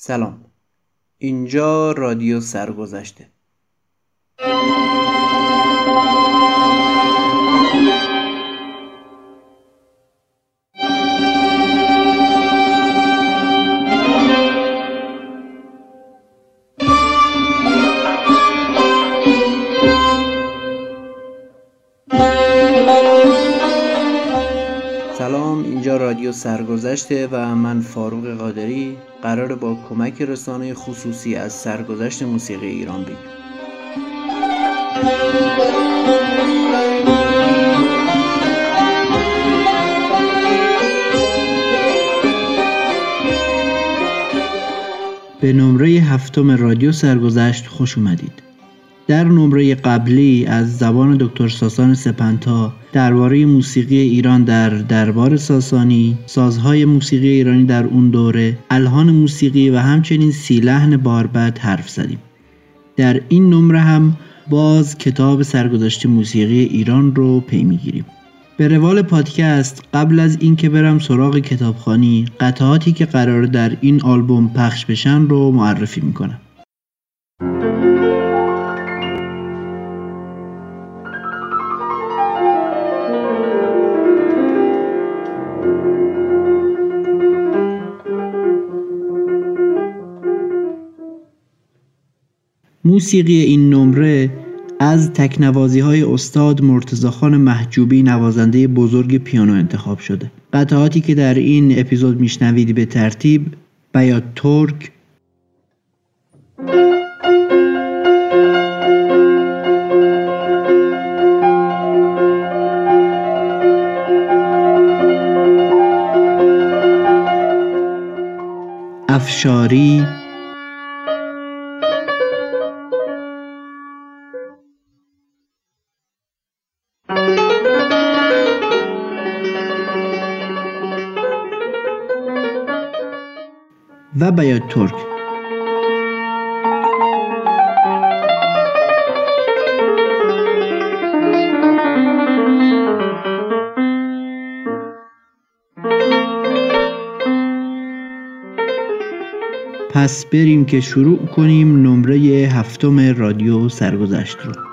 سلام. اینجا رادیو سرگذشته. سرگذشته و من فاروق قادری قرار با کمک رسانه خصوصی از سرگذشت موسیقی ایران بگیم به نمره هفتم رادیو سرگذشت خوش اومدید. در نمره قبلی از زبان دکتر ساسان سپنتا درباره موسیقی ایران در دربار ساسانی، سازهای موسیقی ایرانی در اون دوره، الهان موسیقی و همچنین سی لحن باربد حرف زدیم. در این نمره هم باز کتاب سرگذشت موسیقی ایران رو پی می‌گیریم. به روال پادکست قبل از اینکه برم سراغ کتابخانی قطعاتی که قرار در این آلبوم پخش بشن رو معرفی می‌کنم. موسیقی این نمره از تکنوازی های استاد مرتزاخان محجوبی نوازنده بزرگ پیانو انتخاب شده. قطعاتی که در این اپیزود میشنوید به ترتیب بیات ترک افشاری و بیات ترک پس بریم که شروع کنیم نمره هفتم رادیو سرگذشت رو.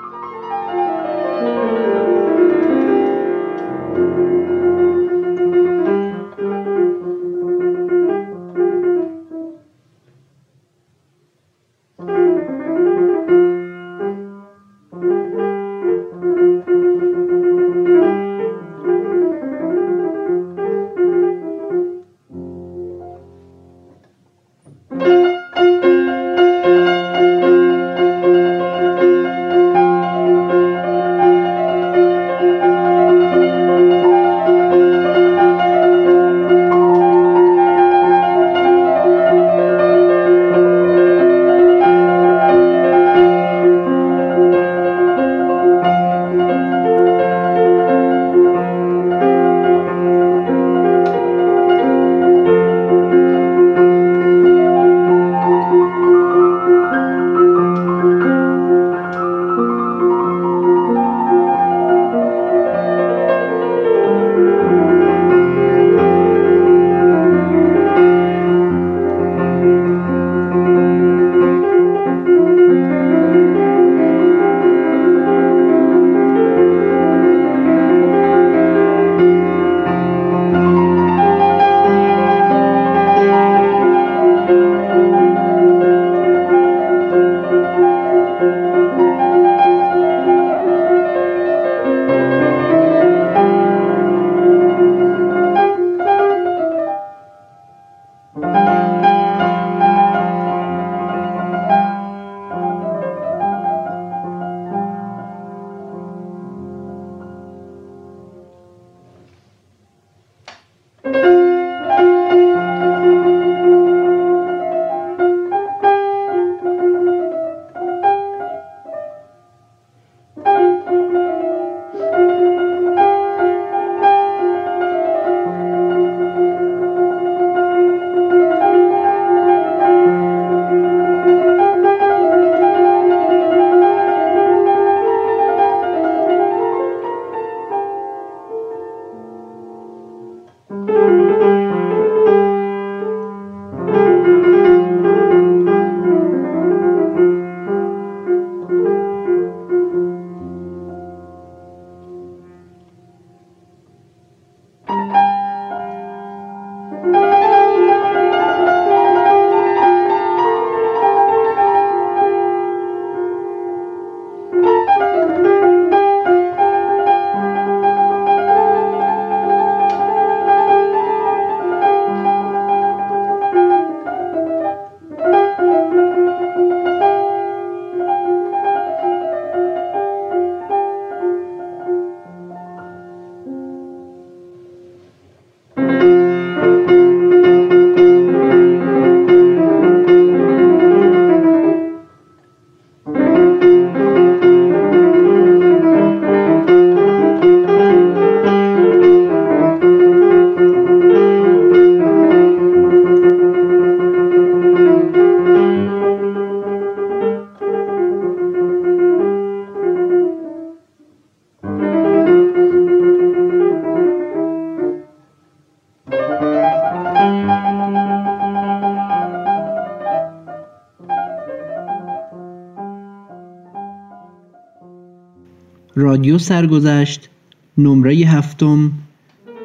رادیو سرگذشت نمره هفتم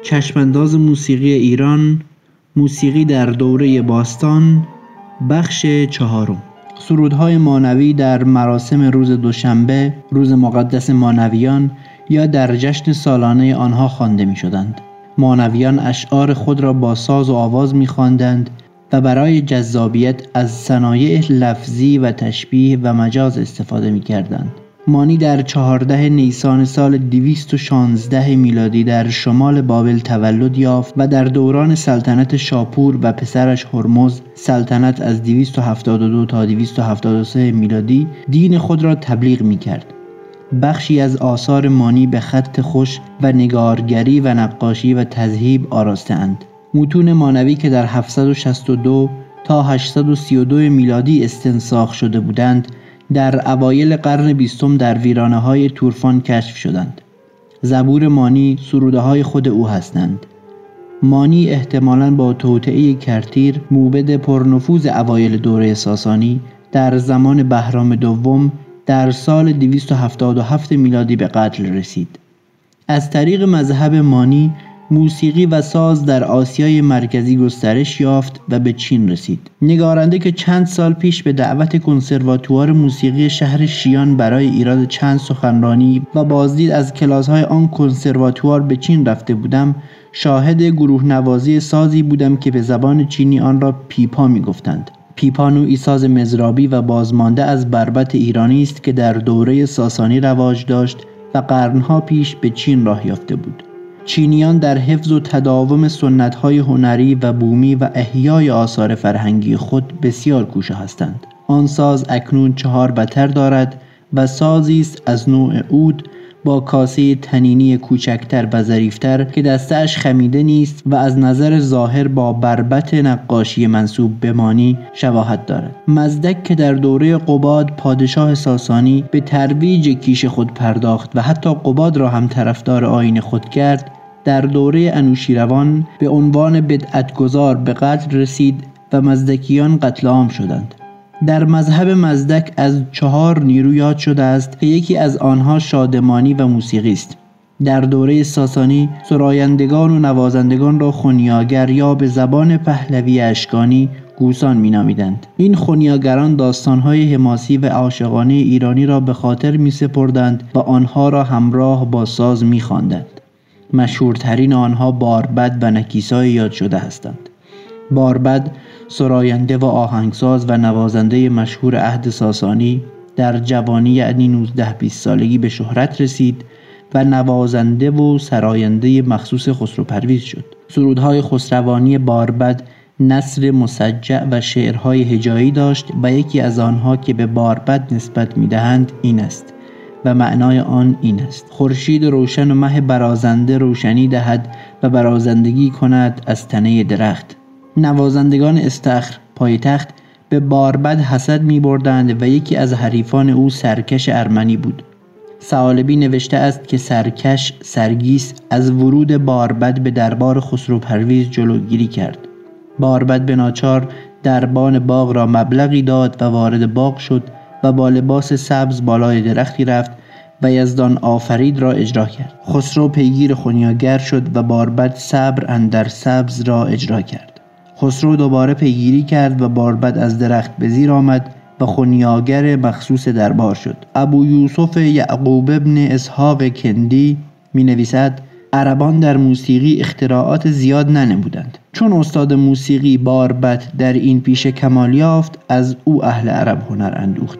چشمانداز موسیقی ایران موسیقی در دوره باستان بخش چهارم سرودهای مانوی در مراسم روز دوشنبه روز مقدس مانویان یا در جشن سالانه آنها خوانده می شدند. مانویان اشعار خود را با ساز و آواز می خواندند و برای جذابیت از صنایع لفظی و تشبیه و مجاز استفاده می کردند. مانی در چهارده نیسان سال 216 میلادی در شمال بابل تولد یافت و در دوران سلطنت شاپور و پسرش هرمز سلطنت از 272 تا 273 میلادی دین خود را تبلیغ می کرد. بخشی از آثار مانی به خط خوش و نگارگری و نقاشی و تذهیب آراستند. متون مانوی که در 762 تا 832 میلادی استنساخ شده بودند در اوایل قرن بیستم در ویرانه های تورفان کشف شدند. زبور مانی سروده های خود او هستند. مانی احتمالا با توطعه کرتیر موبد پرنفوذ اوایل دوره ساسانی در زمان بهرام دوم در سال 277 میلادی به قتل رسید. از طریق مذهب مانی موسیقی و ساز در آسیای مرکزی گسترش یافت و به چین رسید. نگارنده که چند سال پیش به دعوت کنسرواتوار موسیقی شهر شیان برای ایراد چند سخنرانی و بازدید از کلاسهای آن کنسرواتوار به چین رفته بودم شاهد گروه نوازی سازی بودم که به زبان چینی آن را پیپا می گفتند. پیپا نوعی ساز مزرابی و بازمانده از بربت ایرانی است که در دوره ساسانی رواج داشت و قرنها پیش به چین راه یافته بود. چینیان در حفظ و تداوم سنتهای هنری و بومی و احیای آثار فرهنگی خود بسیار کوشا هستند. آن ساز اکنون چهار بتر دارد و سازی است از نوع عود با کاسه تنینی کوچکتر و ظریفتر که دستش خمیده نیست و از نظر ظاهر با بربت نقاشی منصوب به مانی شباهت دارد. مزدک که در دوره قباد پادشاه ساسانی به ترویج کیش خود پرداخت و حتی قباد را هم طرفدار آین خود کرد در دوره انوشیروان به عنوان بدعتگذار به قتل رسید و مزدکیان قتل عام شدند. در مذهب مزدک از چهار نیرو یاد شده است که یکی از آنها شادمانی و موسیقی است. در دوره ساسانی سرایندگان و نوازندگان را خونیاگر یا به زبان پهلوی اشکانی گوسان مینامیدند. این خونیاگران داستانهای حماسی و عاشقانه ایرانی را به خاطر می سپردند و آنها را همراه با ساز می خواندند. مشهورترین آنها باربد و نکیسای یاد شده هستند. باربد سراینده و آهنگساز و نوازنده مشهور عهد ساسانی در جوانی یعنی 19 20 سالگی به شهرت رسید و نوازنده و سراینده مخصوص خسرو پرویز شد. سرودهای خسروانی باربد نصر مسجع و شعرهای هجایی داشت و یکی از آنها که به باربد نسبت می‌دهند این است و معنای آن این است خورشید روشن و مه برازنده روشنی دهد و برازندگی کند از تنه درخت. نوازندگان استخر پایتخت به باربد حسد می بردند و یکی از حریفان او سرکش ارمنی بود. سالبی نوشته است که سرکش سرگیس از ورود باربد به دربار خسرو پرویز جلوگیری کرد. باربد به ناچار دربان باغ را مبلغی داد و وارد باغ شد و با لباس سبز بالای درختی رفت و یزدان آفرید را اجرا کرد. خسرو پیگیر خونیاگر شد و باربد صبر اندر سبز را اجرا کرد. خسرو دوباره پیگیری کرد و باربد از درخت به زیر آمد و خونیاگر مخصوص دربار شد. ابو یوسف یعقوب ابن اسحاق کندی می نویسد عربان در موسیقی اختراعات زیاد ننمودند. چون استاد موسیقی باربد در این پیش کمال یافت از او اهل عرب هنر اندوخت.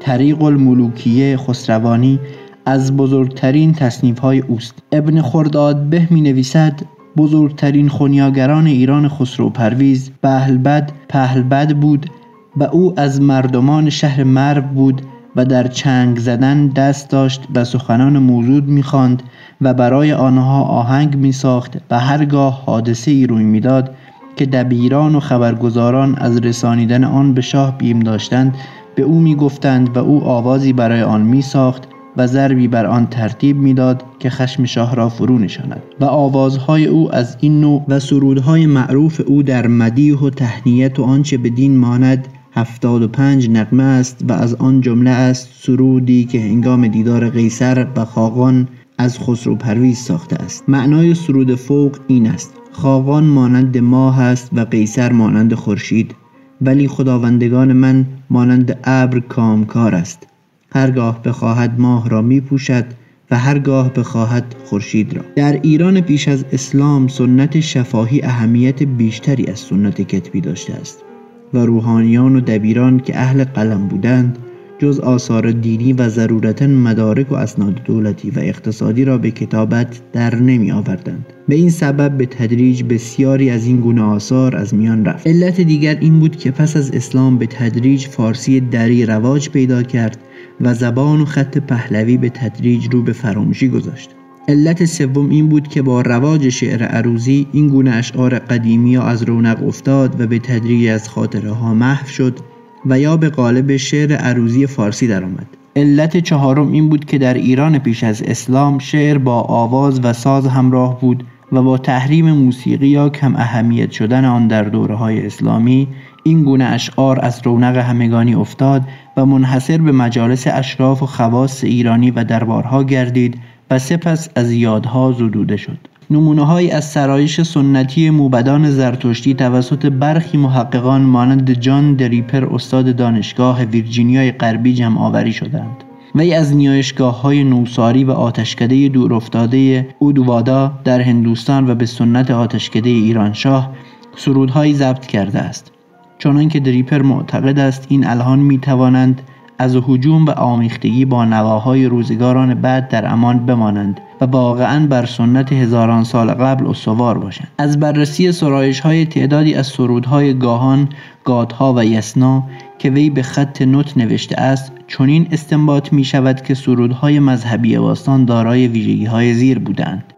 طریق الملوکیه خسروانی از بزرگترین تصنیف های اوست. ابن خرداد به می نویسد بزرگترین خونیاگران ایران خسرو پرویز پهلبد پهلبد بود و او از مردمان شهر مرو بود و در چنگ زدن دست داشت و سخنان موجود می‌خواند و برای آنها آهنگ میساخت و هرگاه حادثه ای روی می‌داد که دبیران و خبرگزاران از رسانیدن آن به شاه بیم داشتند به او می‌گفتند و او آوازی برای آن میساخت و ضربی بر آن ترتیب می‌داد که خشم شاه را فرو نشاند و آوازهای او از این نوع و سرودهای معروف او در مدیح و تهنیت و آنچه بدین ماند هفتاد و پنج نقمه است و از آن جمله است سرودی که هنگام دیدار قیصر و خاقان از خسرو پرویز ساخته است. معنای سرود فوق این است خاقان مانند ماه است و قیصر مانند خورشید ولی خداوندگان من مانند ابر کامکار است. هرگاه بخواهد ماه را می پوشد و هرگاه بخواهد خورشید را. در ایران پیش از اسلام سنت شفاهی اهمیت بیشتری از سنت کتبی داشته است و روحانیان و دبیران که اهل قلم بودند جز آثار دینی و ضرورتا مدارک و اسناد دولتی و اقتصادی را به کتابت در نمی آوردند. به این سبب به تدریج بسیاری از این گونه آثار از میان رفت. علت دیگر این بود که پس از اسلام به تدریج فارسی دری رواج پیدا کرد و زبان و خط پهلوی به تدریج رو به فراموشی گذاشت علت سوم این بود که با رواج شعر عروزی این گونه اشعار قدیمی ها از رونق افتاد و به تدریج از خاطره ها محو شد و یا به قالب شعر عروزی فارسی درآمد. علت چهارم این بود که در ایران پیش از اسلام شعر با آواز و ساز همراه بود و با تحریم موسیقی یا کم اهمیت شدن آن در دوره های اسلامی این گونه اشعار از رونق همگانی افتاد و منحصر به مجالس اشراف و خواص ایرانی و دربارها گردید و سپس از یادها زدوده شد. نمونه از سرایش سنتی موبدان زرتشتی توسط برخی محققان مانند جان دریپر استاد دانشگاه ویرجینیای غربی جمع آوری شدند. وی از نیایشگاه های نوساری و آتشکده دور افتاده اودوادا در هندوستان و به سنت آتشکده ایرانشاه سرودهایی ضبط کرده است. چنانکه دریپر معتقد است این الهان می توانند از هجوم و آمیختگی با نواهای روزگاران بعد در امان بمانند و واقعا بر سنت هزاران سال قبل استوار باشند. از بررسی سرایش های تعدادی از سرودهای گاهان گادها و یسنا که وی به خط نوت نوشته است چنین استنباط می شود که سرودهای مذهبی باستان دارای ویژگی های زیر بودند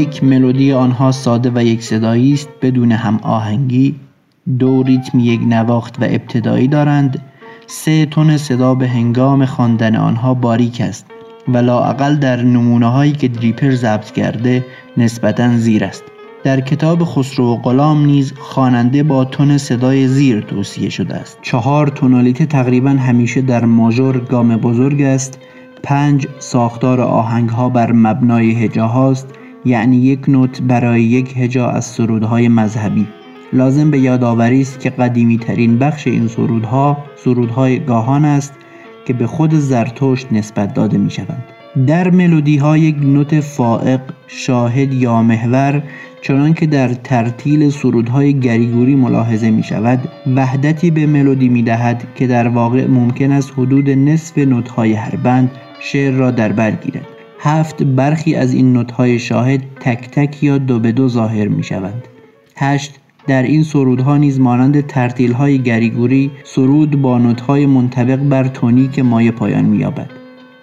یک ملودی آنها ساده و یک صدایی است بدون هم آهنگی. دو ریتم یک نواخت و ابتدایی دارند. سه تون صدا به هنگام خواندن آنها باریک است و لااقل در نمونه هایی که دریپر ضبط کرده نسبتا زیر است. در کتاب خسرو و غلام نیز خواننده با تون صدای زیر توصیه شده است. چهار تونالیته تقریبا همیشه در ماژور گام بزرگ است. پنج ساختار آهنگ ها بر مبنای هجاهاست. یعنی یک نوت برای یک هجا از سرودهای مذهبی لازم به یادآوری است که قدیمی ترین بخش این سرودها سرودهای گاهان است که به خود زرتشت نسبت داده می شوند. در ملودی ها یک نوت فائق شاهد یا محور چنان که در ترتیل سرودهای گریگوری ملاحظه می شود وحدتی به ملودی می دهد که در واقع ممکن است حدود نصف نوتهای هر بند شعر را در بر گیرد هفت برخی از این نوتهای شاهد تک تک یا دو به دو ظاهر می شوند هشت در این سرودها نیز مانند ترتیل های گریگوری سرود با نوتهای منطبق بر تونی که مایه پایان می‌یابد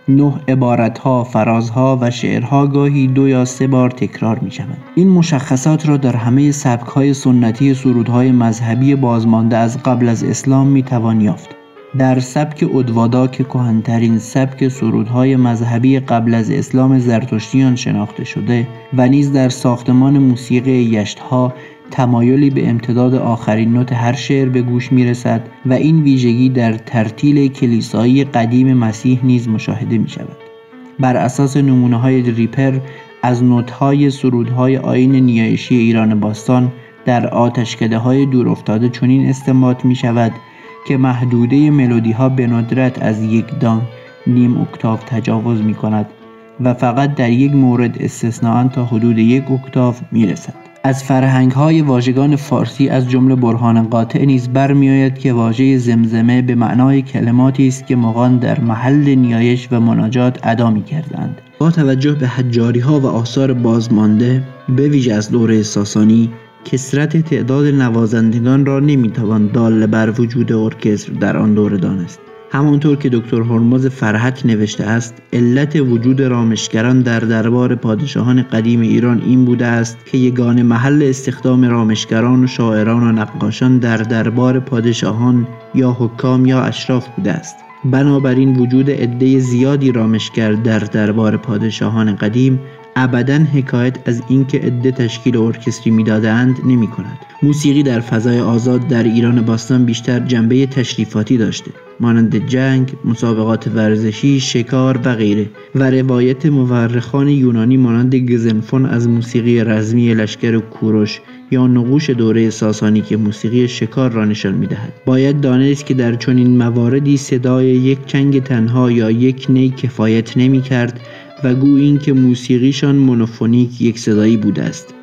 نه عبارتها، فرازها و شعرها گاهی دو یا سه بار تکرار می شوند. این مشخصات را در همه سبکهای سنتی سرودهای مذهبی بازمانده از قبل از اسلام می توان یافت. در سبک ادوادا که کهنترین سبک سرودهای مذهبی قبل از اسلام زرتشتیان شناخته شده و نیز در ساختمان موسیقی یشتها تمایلی به امتداد آخرین نوت هر شعر به گوش می رسد و این ویژگی در ترتیل کلیسایی قدیم مسیح نیز مشاهده می شود. بر اساس نمونه های دریپر از نوت های سرودهای آین نیایشی ایران باستان در آتشکده های دور افتاده چنین استنباط می شود که محدوده ملودی ها به ندرت از یک دان نیم اکتاف تجاوز می کند و فقط در یک مورد استثناء تا حدود یک اکتاف می رسد. از فرهنگ های واژگان فارسی از جمله برهان قاطع نیز برمیآید که واژه زمزمه به معنای کلماتی است که مغان در محل نیایش و مناجات ادا می کردند. با توجه به حجاری ها و آثار بازمانده به ویژه از دوره ساسانی کسرت تعداد نوازندگان را نمی‌توان دال بر وجود ارکستر در آن دوره دانست. همانطور که دکتر هرمز فرحت نوشته است علت وجود رامشگران در دربار پادشاهان قدیم ایران این بوده است که یگان محل استخدام رامشگران و شاعران و نقاشان در دربار پادشاهان یا حکام یا اشراف بوده است. بنابراین وجود عده زیادی رامشگر در دربار پادشاهان قدیم ابدا حکایت از اینکه عده تشکیل ارکستری می‌دادند نمی کند. موسیقی در فضای آزاد در ایران باستان بیشتر جنبه تشریفاتی داشته. مانند جنگ، مسابقات ورزشی، شکار و غیره. و روایت مورخان یونانی مانند گزنفون از موسیقی رزمی لشکر کوروش یا نقوش دوره ساسانی که موسیقی شکار را نشان می‌دهد. باید دانست که در چنین مواردی صدای یک چنگ تنها یا یک نی کفایت نمی کرد و گویی که موسیقیشان مونوفونیک یک صدایی بوده است.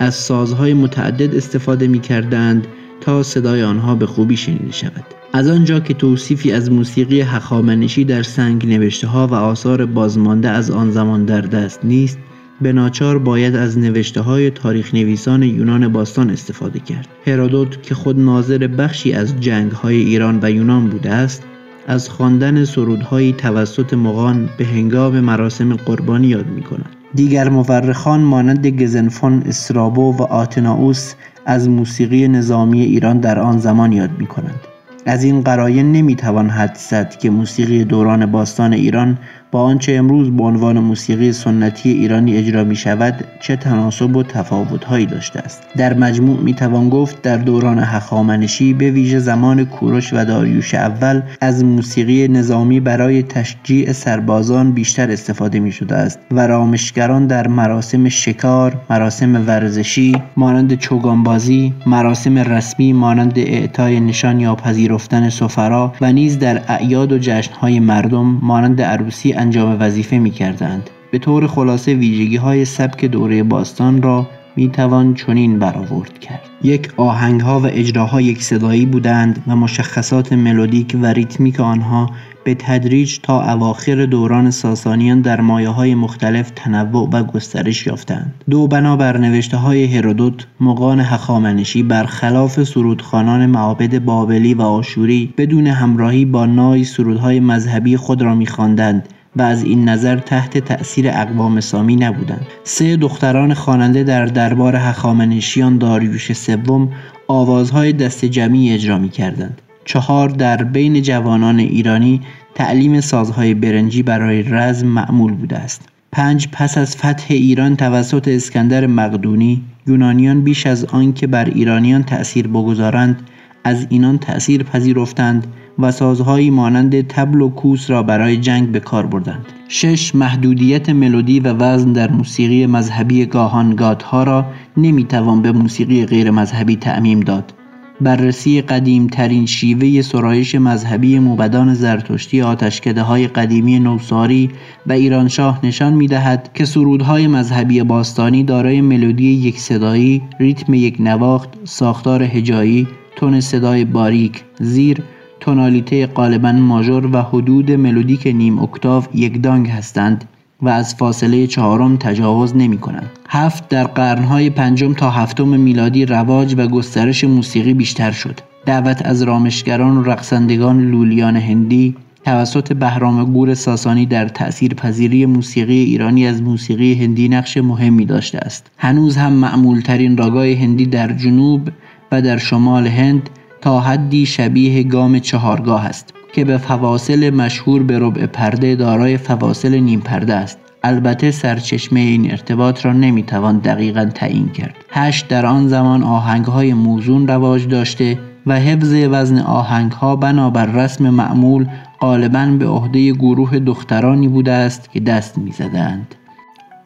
از سازهای متعدد استفاده می کردند تا صدای آنها به خوبی شنیده شود. از آنجا که توصیفی از موسیقی هخامنشی در سنگ نوشته ها و آثار بازمانده از آن زمان در دست نیست به ناچار باید از نوشته های تاریخ نویسان یونان باستان استفاده کرد. هرودوت که خود ناظر بخشی از جنگ های ایران و یونان بوده است از خواندن سرودهایی توسط مغان به هنگام مراسم قربانی یاد می کند. دیگر مورخان مانند گزنفون استرابو و آتناوس از موسیقی نظامی ایران در آن زمان یاد می کنند. از این قراین نمی‌توان حد زد که موسیقی دوران باستان ایران با آنچه امروز به عنوان موسیقی سنتی ایرانی اجرا می شود چه تناسب و تفاوتهایی داشته است. در مجموع می توان گفت در دوران هخامنشی به ویژه زمان کوروش و داریوش اول از موسیقی نظامی برای تشجیع سربازان بیشتر استفاده می شده است و رامشگران در مراسم شکار مراسم ورزشی مانند چوگانبازی مراسم رسمی مانند اعطای نشان یا پذیرفتن سفرا و نیز در اعیاد و جشنهای مردم مانند عروسی انجام وظیفه می کردند. به طور خلاصه ویژگی های سبک دوره باستان را می توان چنین برآورد کرد. یک آهنگ ها و اجراها یک صدایی بودند و مشخصات ملودیک و ریتمیک آنها به تدریج تا اواخر دوران ساسانیان در مایه های مختلف تنوع و گسترش یافتند. دو بنابر نوشته های هرودوت مقان هخامنشی برخلاف سرودخانان معابد بابلی و آشوری بدون همراهی با نای سرودهای مذهبی خود را میخواندند. و از این نظر تحت تأثیر اقوام سامی نبودند سه دختران خواننده در دربار هخامنشیان داریوش سوم آوازهای دست جمعی اجرا می کردند. چهار در بین جوانان ایرانی تعلیم سازهای برنجی برای رزم معمول بوده است. پنج پس از فتح ایران توسط اسکندر مقدونی یونانیان بیش از آنکه بر ایرانیان تأثیر بگذارند از اینان تأثیر پذیرفتند و سازهایی مانند تبل و کوس را برای جنگ به کار بردند. شش محدودیت ملودی و وزن در موسیقی مذهبی گاهانگات را نمی‌توان به موسیقی غیر مذهبی تعمیم داد. بررسی قدیم ترین شیوه سرایش مذهبی موبدان زرتشتی آتشکده های قدیمی نوساری و ایرانشاه نشان می دهد که سرودهای مذهبی باستانی دارای ملودی یک صدایی، ریتم یک نواخت، ساختار هجایی، تون صدای باریک، زیر، تونالیته غالبا ماژور و حدود ملودیک نیم اکتاو دانگ هستند و از فاصله چهارم تجاوز نمی کنند. هفت در قرنهای پنجم تا هفتم میلادی رواج و گسترش موسیقی بیشتر شد. دعوت از رامشگران و رقصندگان لولیان هندی توسط بهرام گور ساسانی در تأثیر پذیری موسیقی ایرانی از موسیقی هندی نقش مهمی داشته است. هنوز هم معمولترین راگای هندی در جنوب و در شمال هند تا حدی شبیه گام چهارگاه است که به فواصل مشهور به ربع پرده دارای فواصل نیم پرده است. البته سرچشمه این ارتباط را نمی‌توان دقیقا تعیین کرد. هشت در آن زمان آهنگ های موزون رواج داشته و حفظ وزن آهنگ ها بنابر رسم معمول غالبا به عهده گروه دخترانی بوده است که دست می‌زدند.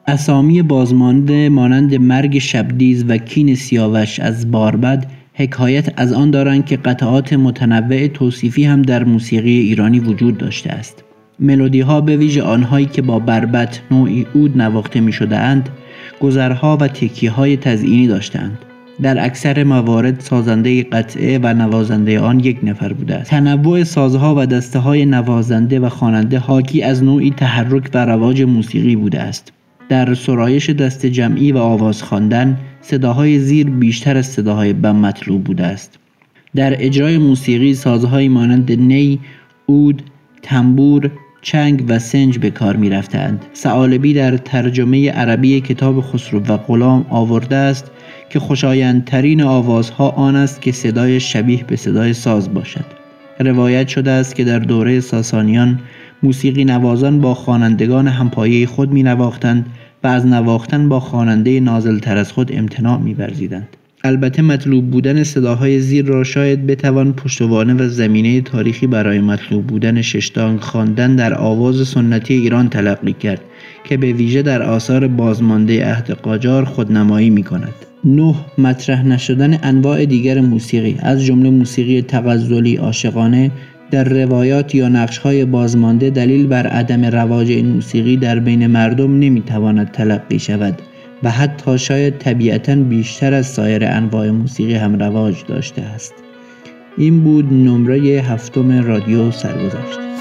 اسامی بازمانده مانند مرگ شبدیز و کین سیاوش از باربد حکایت از آن دارند که قطعات متنوع توصیفی هم در موسیقی ایرانی وجود داشته است. ملودی ها به ویژه آنهایی که با بربت نوعی اود نواخته می شده اند گذرها و تکی های تزئینی داشتند در اکثر موارد سازنده قطعه و نوازنده آن یک نفر بوده است. تنوع سازها و دسته های نوازنده و خواننده حاکی از نوعی تحرک و رواج موسیقی بوده است. در سرایش دست جمعی و آواز خواندن صداهای زیر بیشتر از صداهای بم مطلوب بوده است در اجرای موسیقی سازهایی مانند نی، اود، تنبور، چنگ و سنج به کار می رفتند. سعالبی در ترجمه عربی کتاب خسرو و غلام آورده است که خوشایندترین آوازها آن است که صدای شبیه به صدای ساز باشد. روایت شده است که در دوره ساسانیان موسیقی نوازان با خوانندگان همپایه خود می نواختند و از نواختن با خواننده نازلتر از خود امتناع می‌ورزیدند البته مطلوب بودن صداهای زیر را شاید بتوان پشتوانه و زمینه تاریخی برای مطلوب بودن ششتانگ خواندن در آواز سنتی ایران تلقی کرد که به ویژه در آثار بازمانده عهد قاجار خودنمایی می کند. 9. مطرح نشدن انواع دیگر موسیقی از جمله موسیقی تغزلی عاشقانه در روایات یا نقشهای بازمانده دلیل بر عدم رواج این موسیقی در بین مردم نمی‌تواند تلقی شود و حتی شاید طبیعتا بیشتر از سایر انواع موسیقی هم رواج داشته است. این بود نمره هفتم رادیو سرگذشت.